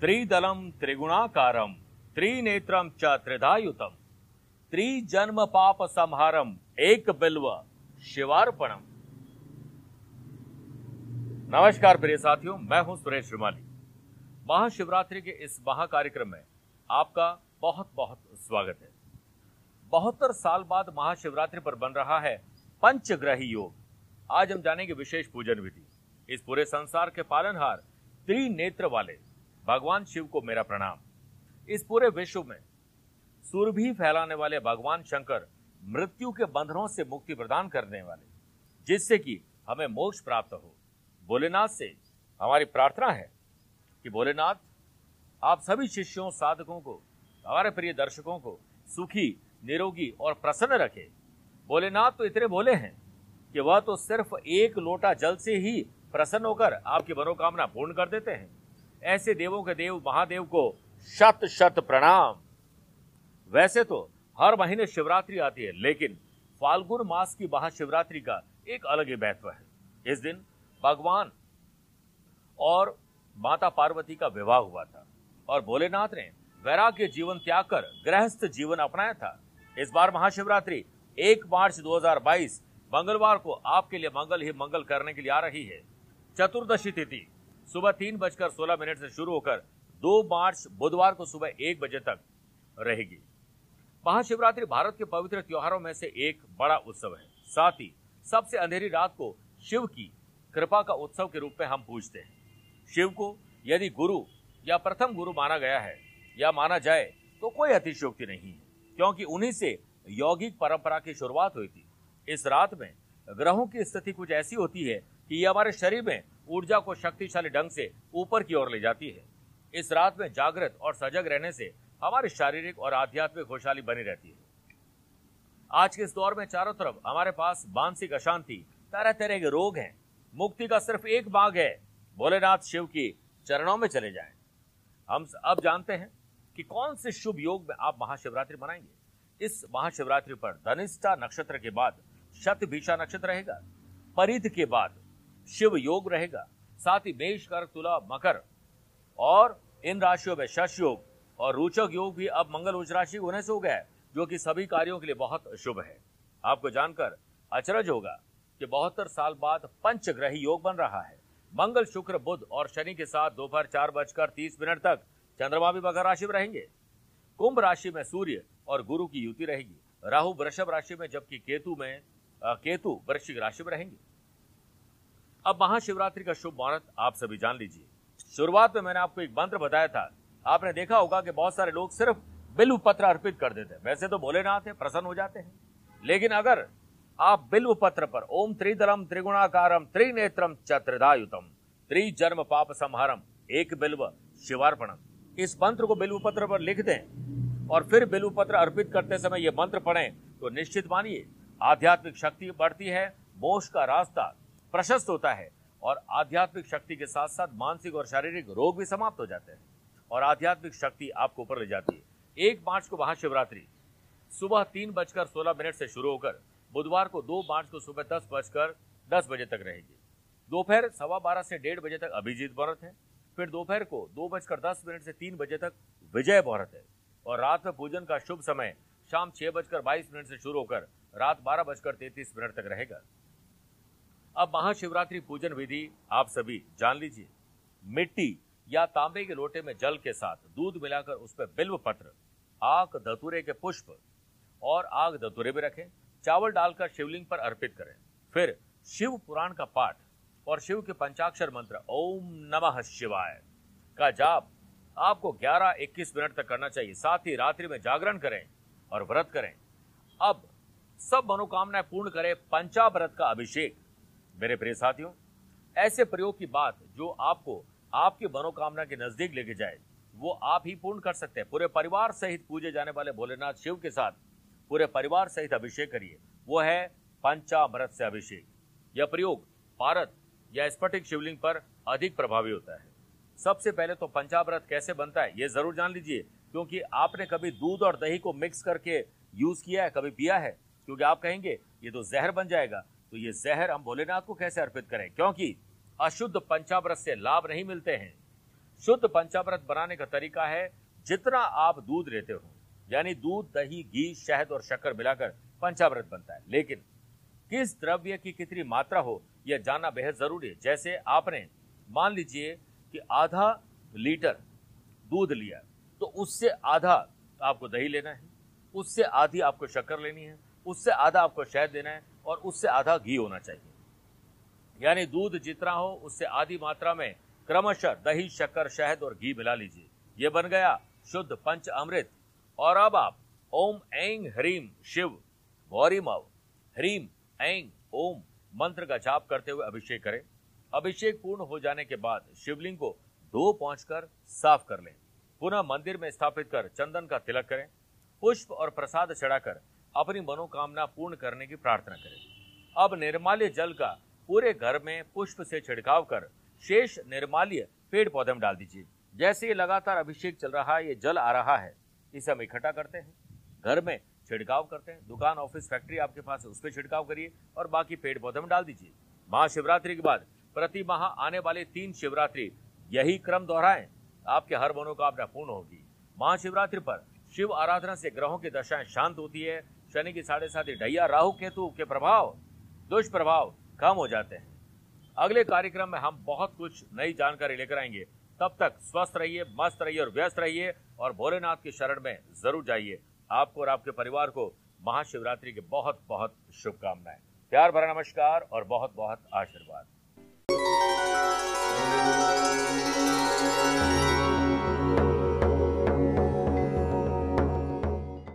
त्रिदलम त्रिगुणाकारम त्रिनेत्रम च त्रिधायुतम त्रिजन्म पाप संहारम एक बिल्व शिवार्पणम। नमस्कार प्रिय साथियों, मैं हूँ सुरेश श्रीमाली। महाशिवरात्रि के इस महाकार्यक्रम में आपका बहुत बहुत स्वागत है। बहत्तर साल बाद महाशिवरात्रि पर बन रहा है पंचग्रही योग। आज हम जानेंगे विशेष पूजन विधि। इस पूरे संसार के पालनहार त्रिनेत्र वाले, भगवान शिव को मेरा प्रणाम। इस पूरे विश्व में सुरभि फैलाने वाले भगवान शंकर मृत्यु के बंधनों से मुक्ति प्रदान करने वाले, जिससे कि हमें मोक्ष प्राप्त हो। भोलेनाथ से हमारी प्रार्थना है कि भोलेनाथ, आप सभी शिष्यों, साधकों को, हमारे प्रिय दर्शकों को सुखी, निरोगी और प्रसन्न रखे। भोलेनाथ तो इतने भोले हैं कि वह तो सिर्फ़ एक लोटा जल से ही प्रसन्न होकर आपकी मनोकामना पूर्ण कर देते हैं। ऐसे देवों के देव महादेव को शत शत प्रणाम। वैसे तो हर महीने शिवरात्रि आती है, लेकिन फाल्गुन मास की महाशिवरात्रि का एक अलग ही महत्व है। इस दिन भगवान और माता पार्वती का विवाह हुआ था और भोलेनाथ ने वैराग्य जीवन त्याग कर गृहस्थ जीवन अपनाया था। इस बार महाशिवरात्रि 1 मार्च 2022 मंगलवार को आपके लिए मंगल ही मंगल करने के लिए आ रही है। चतुर्दशी तिथि, सुबह तीन बजकर सोलह मिनट से शुरू होकर दो मार्च बुधवार को सुबह एक बजे तक रहेगी। महाशिवरात्रि भारत के पवित्र त्योहारों में से एक बड़ा उत्सव है। साथ ही सबसे अंधेरी रात को शिव की कृपा का उत्सव के रूप में हम पूजते हैं। शिव को यदि गुरु या प्रथम गुरु माना गया है या माना जाए तो कोई अतिशयोक्ति नहीं है, क्योंकि उन्हीं से यौगिक परंपरा की शुरुआत हुई थी। इस रात में ग्रहों की स्थिति कुछ ऐसी होती है कि ये हमारे शरीर में ऊर्जा को शक्तिशाली ढंग से ऊपर की ओर ले जाती है। इस रात में जागृत और सजग रहने से हमारी शारीरिक और आध्यात्मिक खुशहाली बनी रहती है। आज के इस दौर में चारों तरफ़ हमारे पास मानसिक अशांति तरह तरह के रोग हैं। मुक्ति का सिर्फ़ एक मार्ग है, भोलेनाथ शिव की चरणों में चले जाएँ। हम अब जानते हैं कि कौन से शुभ योग में आप महाशिवरात्रि मनाएँगे। इस महाशिवरात्रि पर धनिष्ठा नक्षत्र के बाद शत भीषा नक्षत्र रहेगा। परिध के बाद शिव योग रहेगा। साथ ही मेष कर तुला, मकर और इन राशियों में शश योग और रोचक योग भी अब मंगल उच्च राशि होने से हो गया है, जो कि सभी कार्यों के लिए बहुत शुभ है। आपको जानकर अचरज होगा कि बहत्तर साल बाद पंचग्रही योग बन रहा है। मंगल, शुक्र, बुध और शनि के साथ दोपहर चार बजकर तीस मिनट तक चंद्रमा भी मकर राशि में रहेंगे। कुंभ राशि में सूर्य और गुरु की युति रहेगी। राहु, वृषभ राशि में, जबकि केतु में केतु, वृश्चिक राशि में रहेंगे। अब महाशिवरात्रि का शुभ मुहूर्त आप सभी जान लीजिए। शुरुआत में मैंने आपको एक मंत्र बताया था। आपने देखा होगा कि बहुत सारे लोग सिर्फ़ बिल्व पत्र अर्पित कर देते हैं। वैसे तो भोलेनाथ है, प्रसन्न हो जाते हैं। लेकिन अगर आप बिल्व पत्र पर ओम त्रिदलम त्रिगुणाकारम त्रिनेत्रम चत्रिधायुतम त्रिजन्म पाप संहारम एक बिल्व शिवार्पणम इस मंत्र को बिल्व पत्र पर लिख दें और फिर बिल्व पत्र अर्पित करते समय यह मंत्र पढ़ें तो निश्चित मानिए, आध्यात्मिक शक्ति बढ़ती है, मोक्ष का रास्ता प्रशस्त होता है और आध्यात्मिक शक्ति के साथ साथ मानसिक और शारीरिक रोग भी समाप्त हो जाते हैं और आध्यात्मिक शक्ति आपको ऊपर ले जाती है। एक मार्च को महाशिवरात्रि। सुबह तीन बजकर सोलह मिनट से शुरू होकर बुधवार को दो मार्च को सुबह दस बजकर दस बजे तक रहेगी। दोपहर सवा बारह से डेढ़ बजे तक अभिजीत मुहूर्त है। फिर दोपहर को दो बजकर दस मिनट से तीन बजे तक विजय मुहूर्त है। और रात में पूजन का शुभ समय शाम छह बजकर बाईस मिनट से शुरू होकर रात बारह बजकर तैतीस मिनट तक रहेगा। अब महाशिवरात्रि पूजन विधि आप सभी जान लीजिए। मिट्टी या तांबे के लोटे में जल के साथ दूध मिलाकर उस पर बिल्व पत्र आग धतुरे के पुष्प और आग धतुरे भी रखें, चावल डालकर शिवलिंग पर अर्पित करें। फिर शिव पुराण का पाठ और शिव के पंचाक्षर मंत्र, ओम नमः शिवाय, का जाप आपको 11-21 मिनट तक करना चाहिए। साथ ही रात्रि में जागरण करें और व्रत करें। अब सब मनोकामनाएँ पूर्ण करें पंचाव्रत का अभिषेक। मेरे प्रिय साथियों, ऐसे प्रयोग की बात जो आपको आपकी मनोकामना के नज़दीक लेके जाए, वो आप ही पूर्ण कर सकते हैं। पूरे परिवार सहित पूजे जाने वाले भोलेनाथ शिव के साथ पूरे परिवार सहित अभिषेक करिए। वो है पंचामृत से अभिषेक। यह प्रयोग पारत या स्फटिक शिवलिंग पर अधिक प्रभावी होता है। सबसे पहले तो पंचामृत कैसे बनता है, ये ज़रूर जान लीजिए, क्योंकि आपने कभी दूध और दही को मिक्स करके यूज़ किया है, कभी पिया है? क्योंकि आप कहेंगे, ये तो जहर बन जाएगा। तो ये जहर हम भोलेनाथ को कैसे अर्पित करें? क्योंकि अशुद्ध पंचामृत से लाभ नहीं मिलते हैं। शुद्ध पंचामृत बनाने का तरीका है, जितना आप दूध लेते हो, यानी दूध, दही, घी, शहद और शक्कर मिलाकर पंचामृत बनता है। लेकिन किस द्रव्य की कितनी मात्रा हो, यह जानना बेहद ज़रूरी है। जैसे आपने मान लीजिए कि आधा लीटर दूध लिया तो उससे आधा आपको दही लेना है, उससे आधी आपको शक्कर लेनी है, उससे आधा आपको शहद देना है और उससे आधा घी होना चाहिए। यानी दूध जितना हो, उससे आधी मात्रा में क्रमशः दही, शक्कर, शहद और घी मिला लीजिए। ये बन गया शुद्ध पंच अमृत। और अब आप ओम ऐंग ह्रीम शिव गौरीमव ह्रीम ऐंग ओम मंत्र का जाप करते हुए अभिषेक करें। अभिषेक पूर्ण हो जाने के बाद शिवलिंग को धो पहुंचकर साफ़ कर लें। पुनः मंदिर में स्थापित कर चंदन का तिलक करें। पुष्प और प्रसाद चढ़ाकर अपनी मनोकामना पूर्ण करने की प्रार्थना करें। अब निर्माल्य जल का पूरे घर में पुष्प से छिड़काव कर शेष निर्माल्य पेड़ पौधे में डाल दीजिए। जैसे ये लगातार अभिषेक चल रहा है, ये जल आ रहा है। इसे हम इकट्ठा करते हैं। घर में छिड़काव करते हैं। दुकान, ऑफ़िस, फैक्ट्री आपके पास है उस पर छिड़काव करिए और बाकी पेड़ पौधे में डाल दीजिए। महाशिवरात्रि के बाद प्रति माह आने वाले तीन शिवरात्रि, यही क्रम दोहराएँ। आपके हर मनोकामना पूर्ण होगी। महाशिवरात्रि पर शिव आराधना से ग्रहों की दशाएँ शांत होती है शनि की साढ़े साथ ढैया राहु केतु के प्रभाव, दुष्प्रभाव कम हो जाते हैं। अगले कार्यक्रम में हम बहुत कुछ नई जानकारी लेकर आएँगे। तब तक स्वस्थ रहिए, मस्त रहिए और व्यस्त रहिए और भोलेनाथ की शरण में ज़रूर जाइए। आपको और आपके परिवार को महाशिवरात्रि की बहुत बहुत शुभकामनाएँ। प्यार भरा नमस्कार और बहुत बहुत आशीर्वाद।